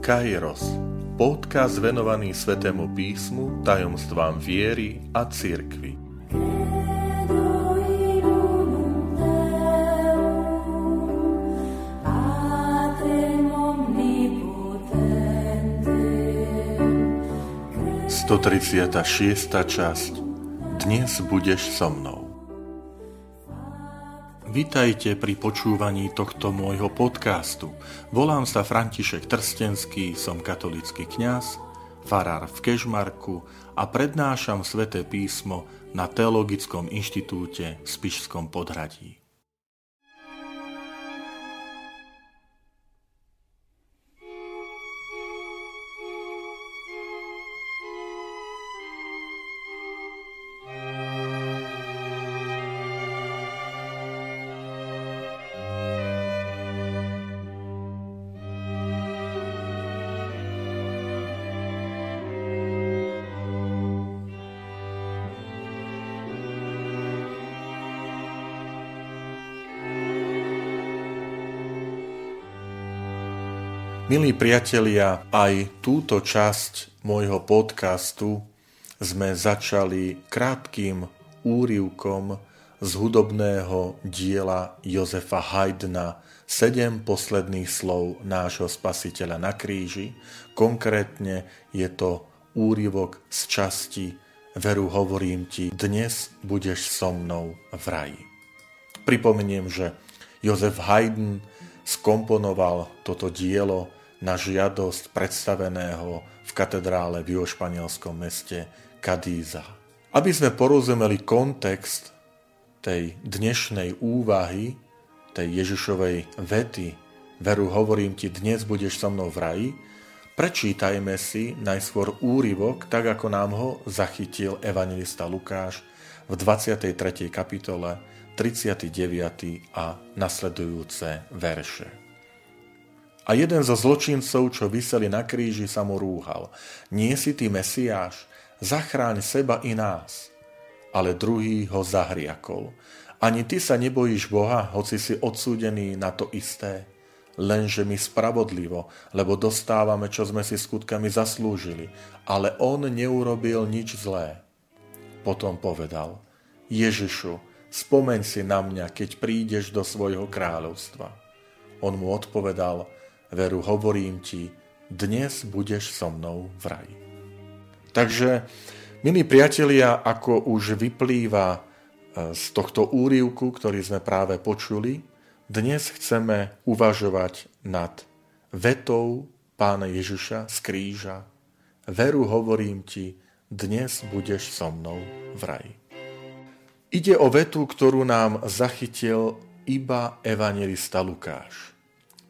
Kairos, podcast venovaný Svetému písmu, tajomstvám viery a cirkvi. Sto šiesta časť Dnes budeš so mnou. Vitajte pri počúvaní tohto môjho podcastu. Volám sa František Trstenský, som katolický kňaz, farár v Kežmarku a prednášam sväté písmo na Teologickom inštitúte v Spišskom podhradí. Milí priatelia, aj túto časť môjho podcastu sme začali krátkým úrivkom z hudobného diela Jozefa Haydna Sedem posledných slov nášho spasiteľa na kríži. Konkrétne je to úrivok z časti Veru hovorím ti, dnes budeš so mnou v raji. Pripomeniem, že Jozef Haydn skomponoval toto dielo na žiadosť predstaveného v katedrále v jeho španielskom meste Kadíza. Aby sme porozumeli kontext tej dnešnej úvahy, tej Ježišovej vety, veru hovorím ti, dnes budeš so mnou v raji, prečítajme si najskôr úryvok, tak ako nám ho zachytil evangelista Lukáš v 23. kapitole 39. a nasledujúce verše. A jeden zo zločincov, čo vyseli na kríži, sa mu rúhal. Nie si ty Mesiáš, zachráň seba i nás. Ale druhý ho zahriakol. Ani ty sa nebojíš Boha, hoci si odsúdený na to isté. Lenže my spravodlivo, lebo dostávame, čo sme si skutkami zaslúžili. Ale on neurobil nič zlé. Potom povedal, Ježišu, spomeň si na mňa, keď prídeš do svojho kráľovstva. On mu odpovedal, veru hovorím ti, dnes budeš so mnou v raji. Takže, milí priatelia, ako už vyplýva e, z tohto úrivku, ktorý sme práve počuli, dnes chceme uvažovať nad vetou pána Ježiša z kríža. Veru hovorím ti, dnes budeš so mnou v raji. Ide o vetu, ktorú nám zachytil iba evangelista Lukáš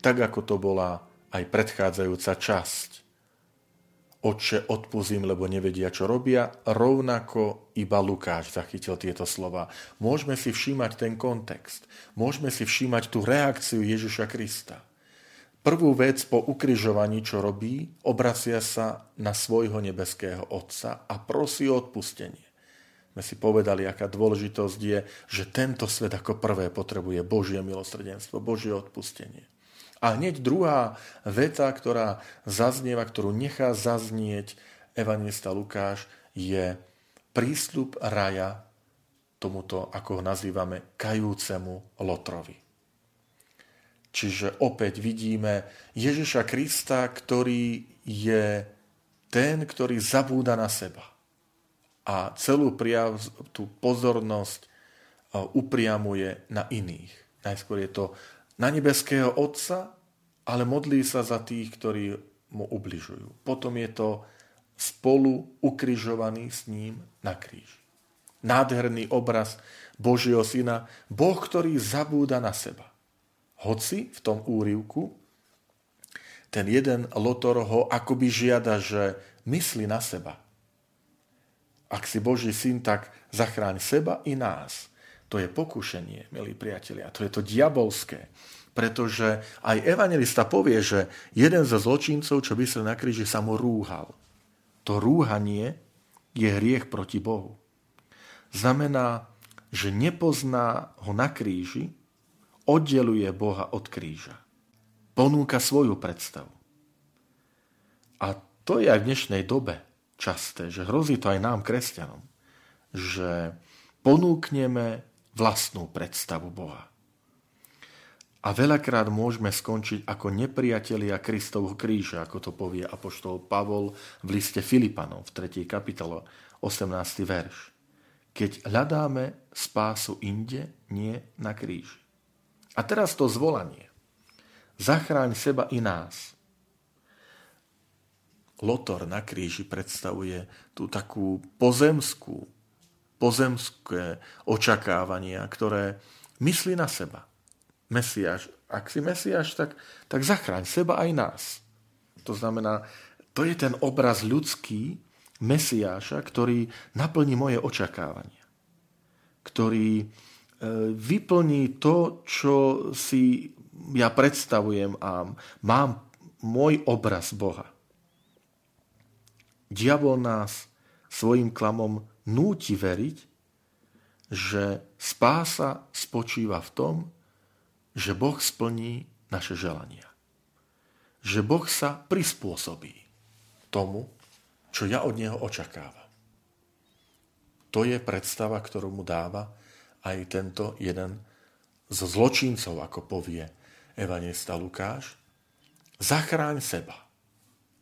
tak ako to bola aj predchádzajúca časť. Oče, odpuzím, lebo nevedia, čo robia, rovnako iba Lukáš zachytil tieto slova. Môžeme si všímať ten kontext. Môžeme si všímať tú reakciu Ježiša Krista. Prvú vec po ukrižovaní, čo robí, obracia sa na svojho nebeského Otca a prosí o odpustenie. My si povedali, aká dôležitosť je, že tento svet ako prvé potrebuje Božie milosrdenstvo, Božie odpustenie. A hneď druhá veta, ktorá zaznieva, ktorú nechá zaznieť evangelista Lukáš, je prísľub raja tomuto, ako ho nazývame, kajúcemu Lotrovi. Čiže opäť vidíme Ježiša Krista, ktorý je ten, ktorý zabúda na seba. A celú prijav, tú pozornosť upriamuje na iných. Najskôr je to na nebeského Otca, ale modlí sa za tých, ktorí mu ubližujú. Potom je to spolu ukrižovaný s ním na kríži. Nádherný obraz Božieho syna, Boh, ktorý zabúda na seba. Hoci v tom úrivku ten jeden lotor ho akoby žiada, že myslí na seba. Ak si Boží syn, tak zachráň seba i nás. To je pokušenie, milí priatelia. To je to diabolské. Pretože aj evangelista povie, že jeden zo zločincov, čo vysel na kríži, sa mu rúhal. To rúhanie je hriech proti Bohu. Znamená, že nepozná ho na kríži, oddeluje Boha od kríža. Ponúka svoju predstavu. A to je aj v dnešnej dobe časté, že hrozí to aj nám, kresťanom, že ponúkneme vlastnú predstavu Boha. A veľakrát môžeme skončiť ako nepriatelia Kristovho kríža, ako to povie apoštol Pavol v liste Filipanom v 3. kapitole 18. verš. Keď hľadáme spásu inde, nie na kríži. A teraz to zvolanie. Zachráň seba i nás. Lotor na kríži predstavuje tú takú pozemskú, pozemské očakávania, ktoré myslí na seba Mesiáš. Ak si Mesiáš, tak, tak zachráň seba aj nás. To znamená, to je ten obraz ľudský Mesiáša, ktorý naplní moje očakávania. Ktorý e, vyplní to, čo si ja predstavujem a mám môj obraz Boha. Diabol nás svojim klamom núti veriť, že spása spočíva v tom, že Boh splní naše želania. Že Boh sa prispôsobí tomu, čo ja od Neho očakávam. To je predstava, ktorú mu dáva aj tento jeden zo zločincov, ako povie evangelista Lukáš. Zachráň seba.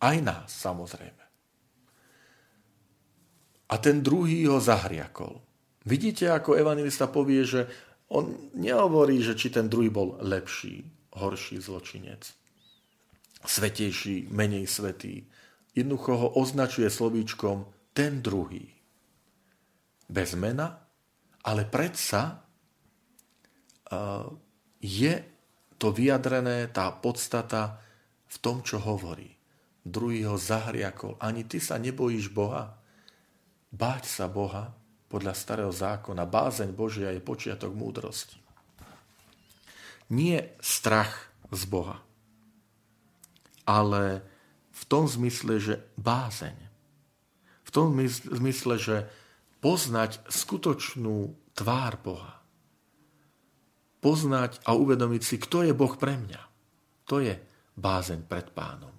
Aj nás, samozrejme. A ten druhý ho zahriakol. Vidíte, ako evangelista povie, že on nehovorí, že či ten druhý bol lepší, horší zločinec, svetejší, menej svetý. Jednoducho ho označuje slovíčkom ten druhý. Bez mena, ale predsa uh, je to vyjadrené, tá podstata v tom, čo hovorí. Druhý ho zahriakol. Ani ty sa nebojíš Boha? Báť sa Boha podľa starého zákona. Bázeň Božia je počiatok múdrosti. Nie strach z Boha, ale v tom zmysle, že bázeň. V tom zmysle, že poznať skutočnú tvár Boha. Poznať a uvedomiť si, kto je Boh pre mňa. To je bázeň pred pánom.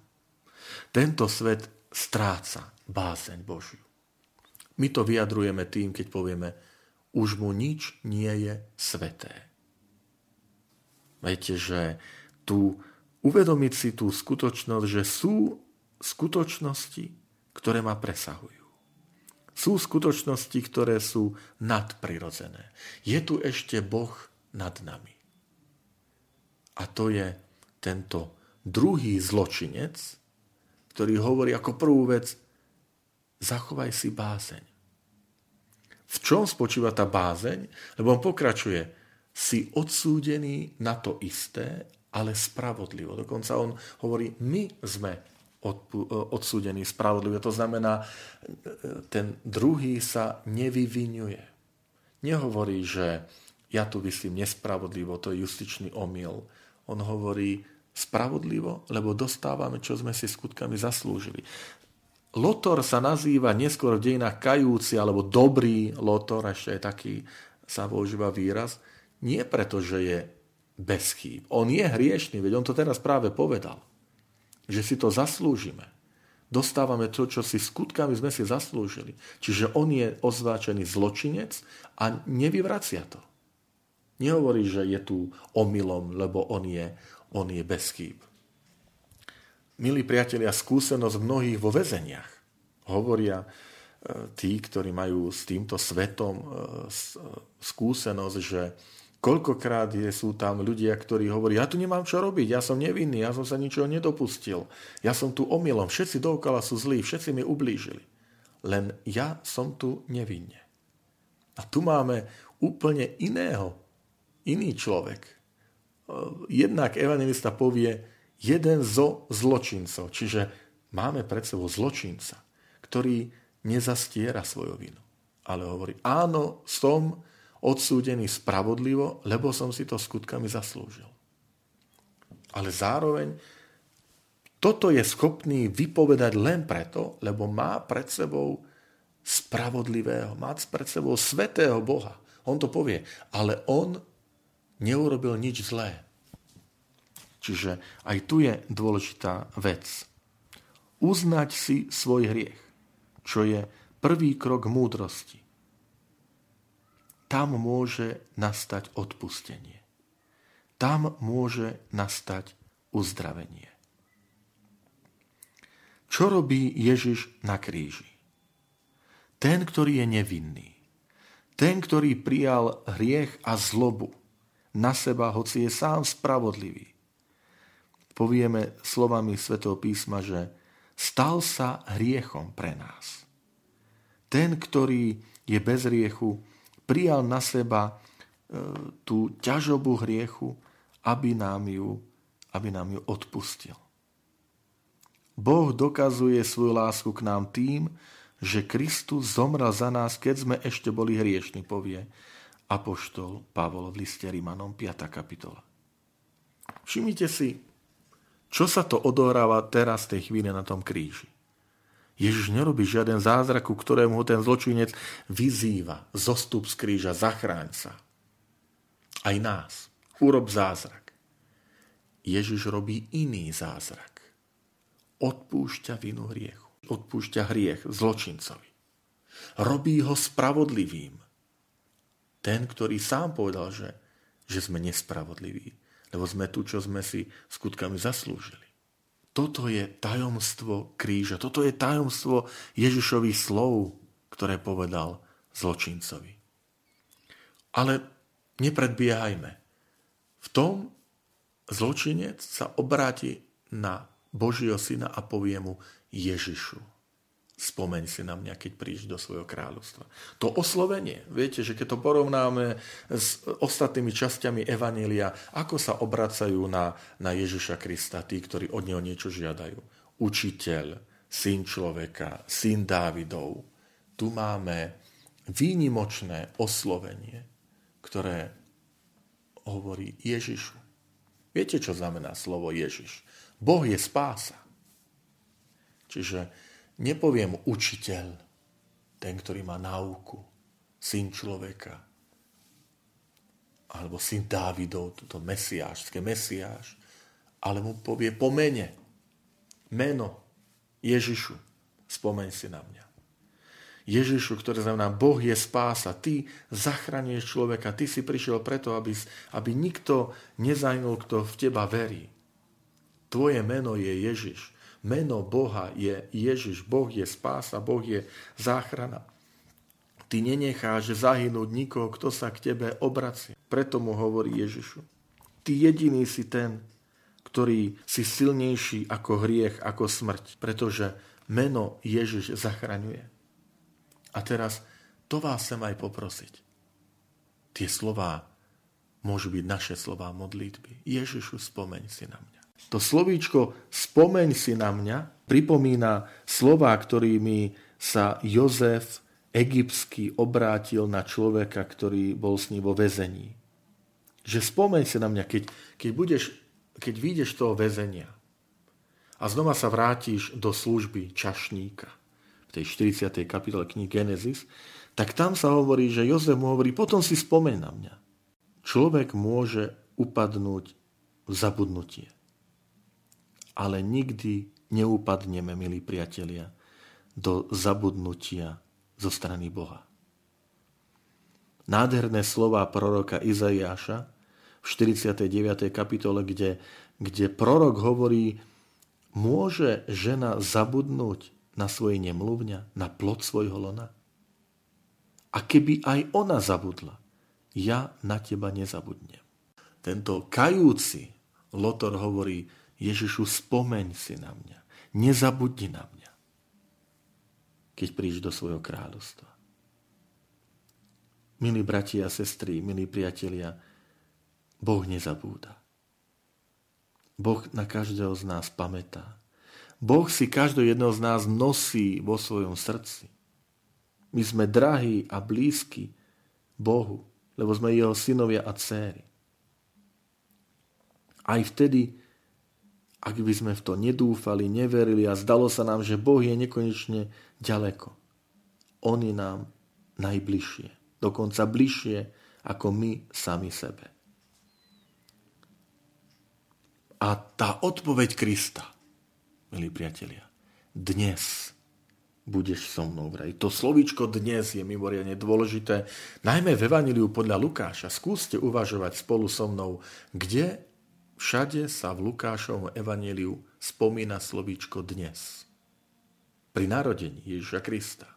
Tento svet stráca bázeň Božiu. My to vyjadrujeme tým, keď povieme, už mu nič nie je sveté. Viete, že tu uvedomiť si tú skutočnosť, že sú skutočnosti, ktoré ma presahujú. Sú skutočnosti, ktoré sú nadprirodzené. Je tu ešte Boh nad nami. A to je tento druhý zločinec, ktorý hovorí ako prvú vec, zachovaj si bázeň. V čom spočíva tá bázeň? Lebo on pokračuje, si odsúdený na to isté, ale spravodlivo. Dokonca on hovorí, my sme odsúdení spravodlivo. To znamená, ten druhý sa nevyvinuje. Nehovorí, že ja tu vysím nespravodlivo, to je justičný omyl. On hovorí spravodlivo, lebo dostávame, čo sme si skutkami zaslúžili. Lotor sa nazýva neskôr v dejinách kajúci alebo dobrý lotor, ešte je taký sa používa výraz, nie preto, že je bez chýb. On je hriešný, veď on to teraz práve povedal, že si to zaslúžime. Dostávame to, čo si skutkami sme si zaslúžili. Čiže on je ozváčený zločinec a nevyvracia to. Nehovorí, že je tu omylom, lebo on je, on je bez chýb milí priatelia, skúsenosť mnohých vo väzeniach. Hovoria e, tí, ktorí majú s týmto svetom e, skúsenosť, že koľkokrát sú tam ľudia, ktorí hovoria, ja tu nemám čo robiť, ja som nevinný, ja som sa ničoho nedopustil, ja som tu omylom, všetci dookala sú zlí, všetci mi ublížili. Len ja som tu nevinne. A tu máme úplne iného, iný človek. E, jednak evangelista povie, jeden zo zločincov. Čiže máme pred sebou zločinca, ktorý nezastiera svoju vinu. Ale hovorí, áno, som odsúdený spravodlivo, lebo som si to skutkami zaslúžil. Ale zároveň toto je schopný vypovedať len preto, lebo má pred sebou spravodlivého, má pred sebou svetého Boha. On to povie, ale on neurobil nič zlé. Čiže aj tu je dôležitá vec. uznať si svoj hriech, čo je prvý krok múdrosti. Tam môže nastať odpustenie. Tam môže nastať uzdravenie. Čo robí Ježiš na kríži? Ten, ktorý je nevinný. Ten, ktorý prijal hriech a zlobu na seba, hoci je sám spravodlivý. Povieme slovami Svetého písma, že stal sa hriechom pre nás. Ten, ktorý je bez hriechu, prijal na seba e, tú ťažobu hriechu, aby nám ju, aby nám ju odpustil. Boh dokazuje svoju lásku k nám tým, že Kristus zomrel za nás, keď sme ešte boli hriešni, povie Apoštol Pavol v liste Rimanom 5. kapitola. Všimnite si, čo sa to odohráva teraz v tej chvíli na tom kríži. Ježiš nerobí žiaden zázrak, ku ktorému ho ten zločinec vyzýva. Zostup z kríža, zachráň sa. Aj nás. Urob zázrak. Ježiš robí iný zázrak odpúšťa vinu hriechu. Odpúšťa hriech zločincovi. Robí ho spravodlivým. Ten, ktorý sám povedal, že, že sme nespravodliví, lebo sme tu, čo sme si skutkami zaslúžili. Toto je tajomstvo kríža, toto je tajomstvo Ježišových slov, ktoré povedal zločincovi. Ale nepredbiehajme. V tom zločinec sa obráti na Božieho syna a povie mu Ježišu. Spomeň si na mňa, keď prídeš do svojho kráľovstva. To oslovenie, viete, že keď to porovnáme s ostatnými časťami Evanília, ako sa obracajú na, na Ježiša Krista, tí, ktorí od neho niečo žiadajú. Učiteľ, syn človeka, syn Dávidov. Tu máme výnimočné oslovenie, ktoré hovorí Ježišu. Viete, čo znamená slovo Ježiš? Boh je spása. Čiže nepoviem učiteľ, ten, ktorý má náuku, syn človeka, alebo syn Dávidov, toto mesiášské mesiáš, ale mu povie po mene, meno Ježišu, spomeň si na mňa. Ježišu, ktoré znamená Boh je spása, ty zachranieš človeka, ty si prišiel preto, aby, aby nikto nezajnul, kto v teba verí. Tvoje meno je Ježiš. Meno Boha je Ježiš. Boh je spása, Boh je záchrana. Ty nenecháš zahynúť nikoho, kto sa k tebe obracia. Preto mu hovorí Ježišu. Ty jediný si ten, ktorý si silnejší ako hriech, ako smrť, pretože meno Ježiš zachraňuje. A teraz to vás chcem aj poprosiť. Tie slová môžu byť naše slová modlitby. Ježišu, spomeň si na mňa. To slovíčko spomeň si na mňa pripomína slova, ktorými sa Jozef egyptský obrátil na človeka, ktorý bol s ním vo väzení. Že spomeň si na mňa, keď, keď, budeš, keď vyjdeš toho väzenia a znova sa vrátiš do služby čašníka v tej 40. kapitole knihy Genesis, tak tam sa hovorí, že Jozef mu hovorí, potom si spomeň na mňa. Človek môže upadnúť v zabudnutie ale nikdy neupadneme, milí priatelia, do zabudnutia zo strany Boha. Nádherné slova proroka Izaiáša v 49. kapitole, kde, kde prorok hovorí, môže žena zabudnúť na svoje nemluvňa, na plod svojho lona? A keby aj ona zabudla, ja na teba nezabudnem. Tento kajúci Lotor hovorí, Ježišu, spomeň si na mňa. Nezabudni na mňa, keď prídeš do svojho kráľovstva. Milí bratia a sestry, milí priatelia, Boh nezabúda. Boh na každého z nás pamätá. Boh si každého jedného z nás nosí vo svojom srdci. My sme drahí a blízki Bohu, lebo sme jeho synovia a céry. Aj vtedy, ak by sme v to nedúfali, neverili a zdalo sa nám, že Boh je nekonečne ďaleko. On je nám najbližšie, dokonca bližšie ako my sami sebe. A tá odpoveď Krista, milí priatelia, dnes budeš so mnou v raji. To slovíčko dnes je mimoriadne dôležité, najmä v Evangeliu podľa Lukáša. Skúste uvažovať spolu so mnou, kde všade sa v Lukášovom Evangeliu spomína slovíčko dnes. Pri narodení Ježiša Krista.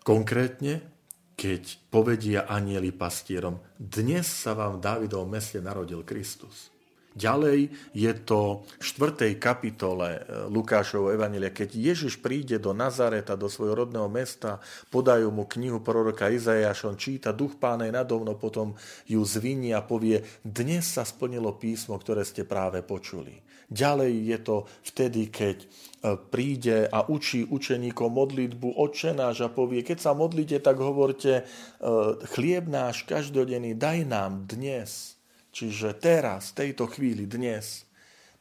Konkrétne, keď povedia anieli pastierom, dnes sa vám v Dávidovom meste narodil Kristus. Ďalej je to v 4. kapitole e, Lukášovho Evanelia, keď Ježiš príde do Nazareta, do svojho rodného mesta, podajú mu knihu proroka Izajaš, on číta, duch pána je nado mnou, potom ju zviní a povie, dnes sa splnilo písmo, ktoré ste práve počuli. Ďalej je to vtedy, keď e, príde a učí učeníkov modlitbu očenáš a povie, keď sa modlíte, tak hovorte, e, chlieb náš každodenný daj nám dnes Čiže teraz, v tejto chvíli, dnes,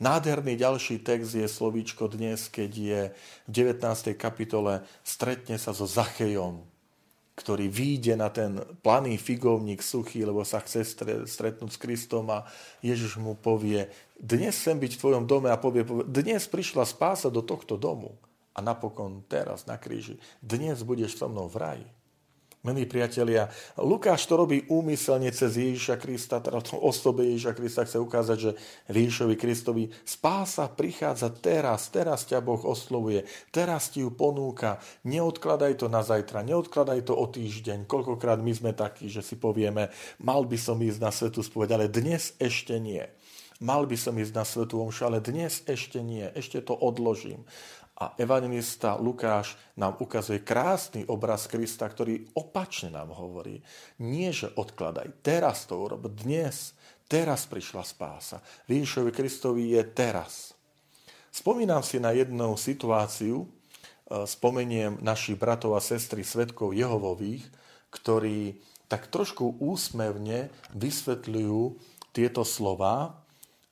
Nádherný ďalší text je slovíčko dnes, keď je v 19. kapitole stretne sa so Zachejom, ktorý výjde na ten planý figovník suchý, lebo sa chce stretnúť s Kristom a Ježiš mu povie, dnes sem byť v tvojom dome a povie, povie dnes prišla spása do tohto domu a napokon teraz na kríži, dnes budeš so mnou v raji. Milí priatelia, Lukáš to robí úmyselne cez Ježiša Krista, teda v osobe Ježiša Krista chce ukázať, že Ježišovi Kristovi spása prichádza teraz, teraz ťa Boh oslovuje, teraz ti ju ponúka, neodkladaj to na zajtra, neodkladaj to o týždeň. Koľkokrát my sme takí, že si povieme, mal by som ísť na svetu spoveď, ale dnes ešte nie. Mal by som ísť na svetu omšu, ale dnes ešte nie, ešte to odložím. A evangelista Lukáš nám ukazuje krásny obraz Krista, ktorý opačne nám hovorí. Nie, že odkladaj, teraz to urob, dnes, teraz prišla spása. Ježišovi Kristovi je teraz. Spomínam si na jednu situáciu, e, spomeniem našich bratov a sestry svetkov Jehovových, ktorí tak trošku úsmevne vysvetľujú tieto slova,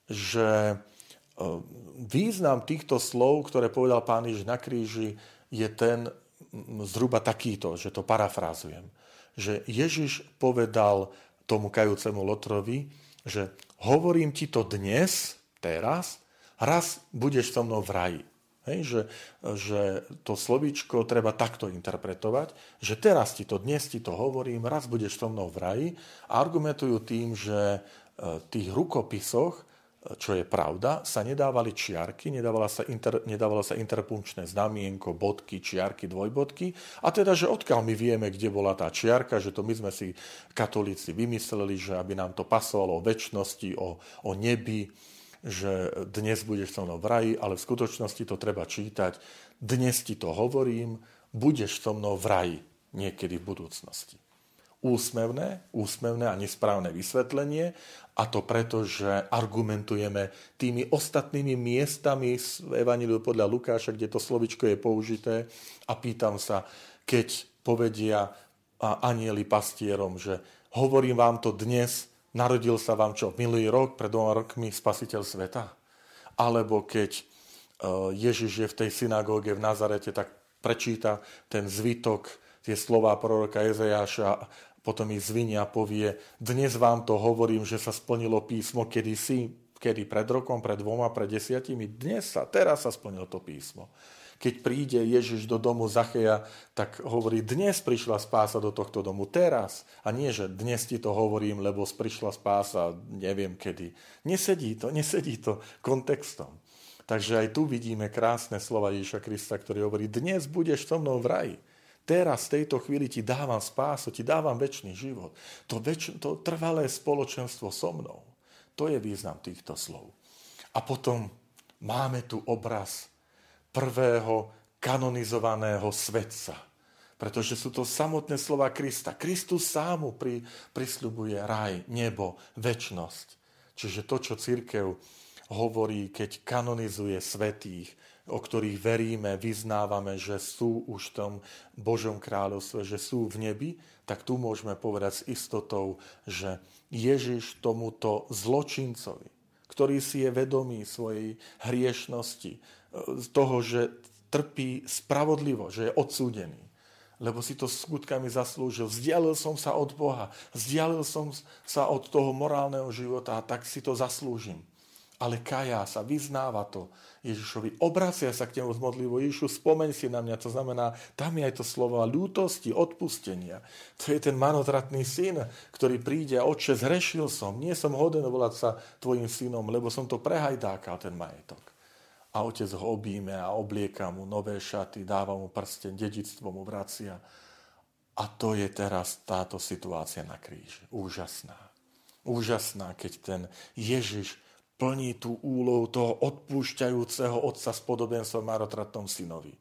že význam týchto slov, ktoré povedal pán Ježiš na kríži, je ten zhruba takýto, že to parafrázujem. Že Ježiš povedal tomu kajúcemu Lotrovi, že hovorím ti to dnes, teraz, raz budeš so mnou v raji. Hej, že, že to slovíčko treba takto interpretovať, že teraz ti to, dnes ti to hovorím, raz budeš so mnou v raji. A argumentujú tým, že v tých rukopisoch čo je pravda, sa nedávali čiarky, nedávala sa, inter, nedávalo sa interpunkčné znamienko, bodky, čiarky, dvojbodky. A teda, že odkiaľ my vieme, kde bola tá čiarka, že to my sme si katolíci vymysleli, že aby nám to pasovalo o väčšnosti, o, o nebi, že dnes budeš so mnou v raji, ale v skutočnosti to treba čítať. Dnes ti to hovorím, budeš so mnou v raji niekedy v budúcnosti úsmevné, úsmevné a nesprávne vysvetlenie a to preto, že argumentujeme tými ostatnými miestami v Evangeliu podľa Lukáša, kde to slovičko je použité a pýtam sa, keď povedia anieli pastierom, že hovorím vám to dnes, narodil sa vám čo, minulý rok, pred dvoma rokmi spasiteľ sveta? Alebo keď e, Ježiš je v tej synagóge v Nazarete, tak prečíta ten zvytok, tie slova proroka Ezejáša potom ich zvinia a povie, dnes vám to hovorím, že sa splnilo písmo kedysi, kedy pred rokom, pred dvoma, pred desiatimi, dnes sa, teraz sa splnilo to písmo. Keď príde Ježiš do domu Zacheja, tak hovorí, dnes prišla spása do tohto domu, teraz. A nie, že dnes ti to hovorím, lebo prišla spása, neviem kedy. Nesedí to, nesedí to kontextom. Takže aj tu vidíme krásne slova Ježiša Krista, ktorý hovorí, dnes budeš so mnou v raji. Teraz, v tejto chvíli ti dávam spásu, ti dávam väčší život. To, väč- to trvalé spoločenstvo so mnou. To je význam týchto slov. A potom máme tu obraz prvého kanonizovaného svetca. Pretože sú to samotné slova Krista. Kristus sám mu pri, prisľubuje raj, nebo, väčnosť. Čiže to, čo církev hovorí, keď kanonizuje svetých, o ktorých veríme, vyznávame, že sú už v tom Božom kráľovstve, že sú v nebi, tak tu môžeme povedať s istotou, že Ježiš tomuto zločincovi, ktorý si je vedomý svojej hriešnosti, z toho, že trpí spravodlivo, že je odsúdený, lebo si to skutkami zaslúžil. Vzdialil som sa od Boha, vzdialil som sa od toho morálneho života a tak si to zaslúžim ale kajá sa, vyznáva to Ježišovi, obracia sa k nemu z modlivo, Ježišu, spomeň si na mňa, to znamená, tam je aj to slovo ľútosti, odpustenia. To je ten manotratný syn, ktorý príde a oče, zrešil som, nie som hoden volať sa tvojim synom, lebo som to prehajdákal, ten majetok. A otec ho obíme a oblieka mu nové šaty, dáva mu prsten, dedictvo mu vracia. A to je teraz táto situácia na kríži. Úžasná. Úžasná, keď ten Ježiš plní tú úlohu toho odpúšťajúceho otca s podobenstvom marotratnom synovi,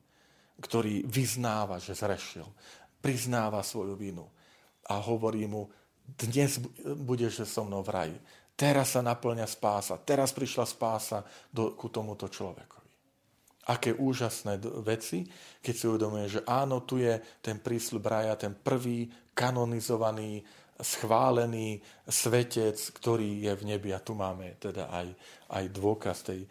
ktorý vyznáva, že zrešil, priznáva svoju vinu a hovorí mu, dnes budeš so mnou v raji. Teraz sa naplňa spása, teraz prišla spása do, ku tomuto človekovi. Aké úžasné veci, keď si uvedomuje, že áno, tu je ten prísľub raja, ten prvý kanonizovaný schválený svetec, ktorý je v nebi. A tu máme teda aj, aj dôkaz tej e,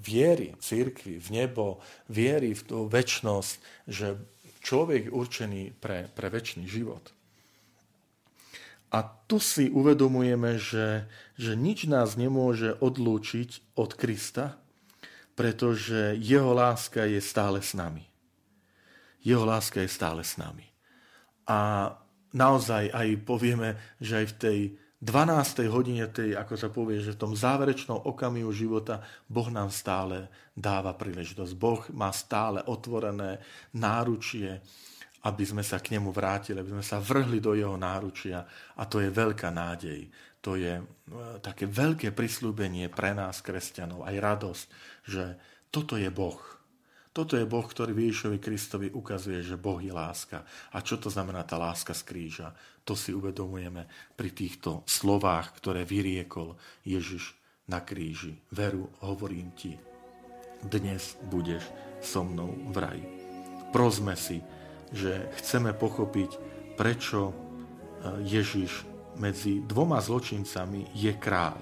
viery církvy v nebo, viery v tú väčnosť, že človek je určený pre, pre väčší život. A tu si uvedomujeme, že, že nič nás nemôže odlúčiť od Krista, pretože jeho láska je stále s nami. Jeho láska je stále s nami. A naozaj aj povieme, že aj v tej 12. hodine tej, ako sa povie, že v tom záverečnom okamihu života Boh nám stále dáva príležitosť. Boh má stále otvorené náručie, aby sme sa k nemu vrátili, aby sme sa vrhli do jeho náručia. A to je veľká nádej. To je e, také veľké prislúbenie pre nás, kresťanov, aj radosť, že toto je Boh toto je Boh, ktorý Ježišovi Kristovi ukazuje, že Boh je láska. A čo to znamená tá láska z kríža? To si uvedomujeme pri týchto slovách, ktoré vyriekol Ježiš na kríži. Veru, hovorím ti, dnes budeš so mnou v raji. Prosme si, že chceme pochopiť, prečo e, Ježiš medzi dvoma zločincami je kráľ.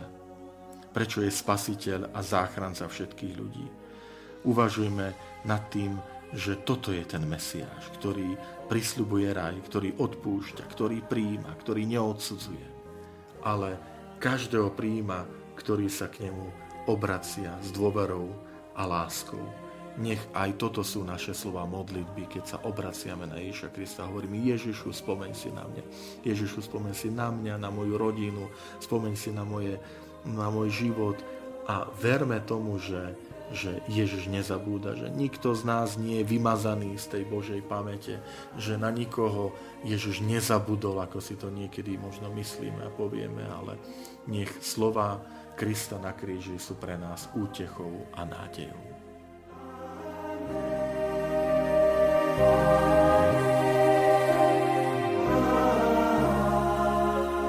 Prečo je spasiteľ a záchranca všetkých ľudí. Uvažujme nad tým, že toto je ten Mesiáš, ktorý prisľubuje raj, ktorý odpúšťa, ktorý príjima, ktorý neodsudzuje. Ale každého príjima, ktorý sa k nemu obracia s dôverou a láskou. Nech aj toto sú naše slova modlitby, keď sa obraciame na Ježiša Krista. Hovoríme, Ježišu, spomeň si na mňa. Ježišu, spomeň si na mňa, na moju rodinu, spomeň si na, moje, na môj život a verme tomu, že že Ježiš nezabúda, že nikto z nás nie je vymazaný z tej Božej pamäte, že na nikoho Ježiš nezabudol, ako si to niekedy možno myslíme a povieme, ale nech slova Krista na kríži sú pre nás útechou a nádejou.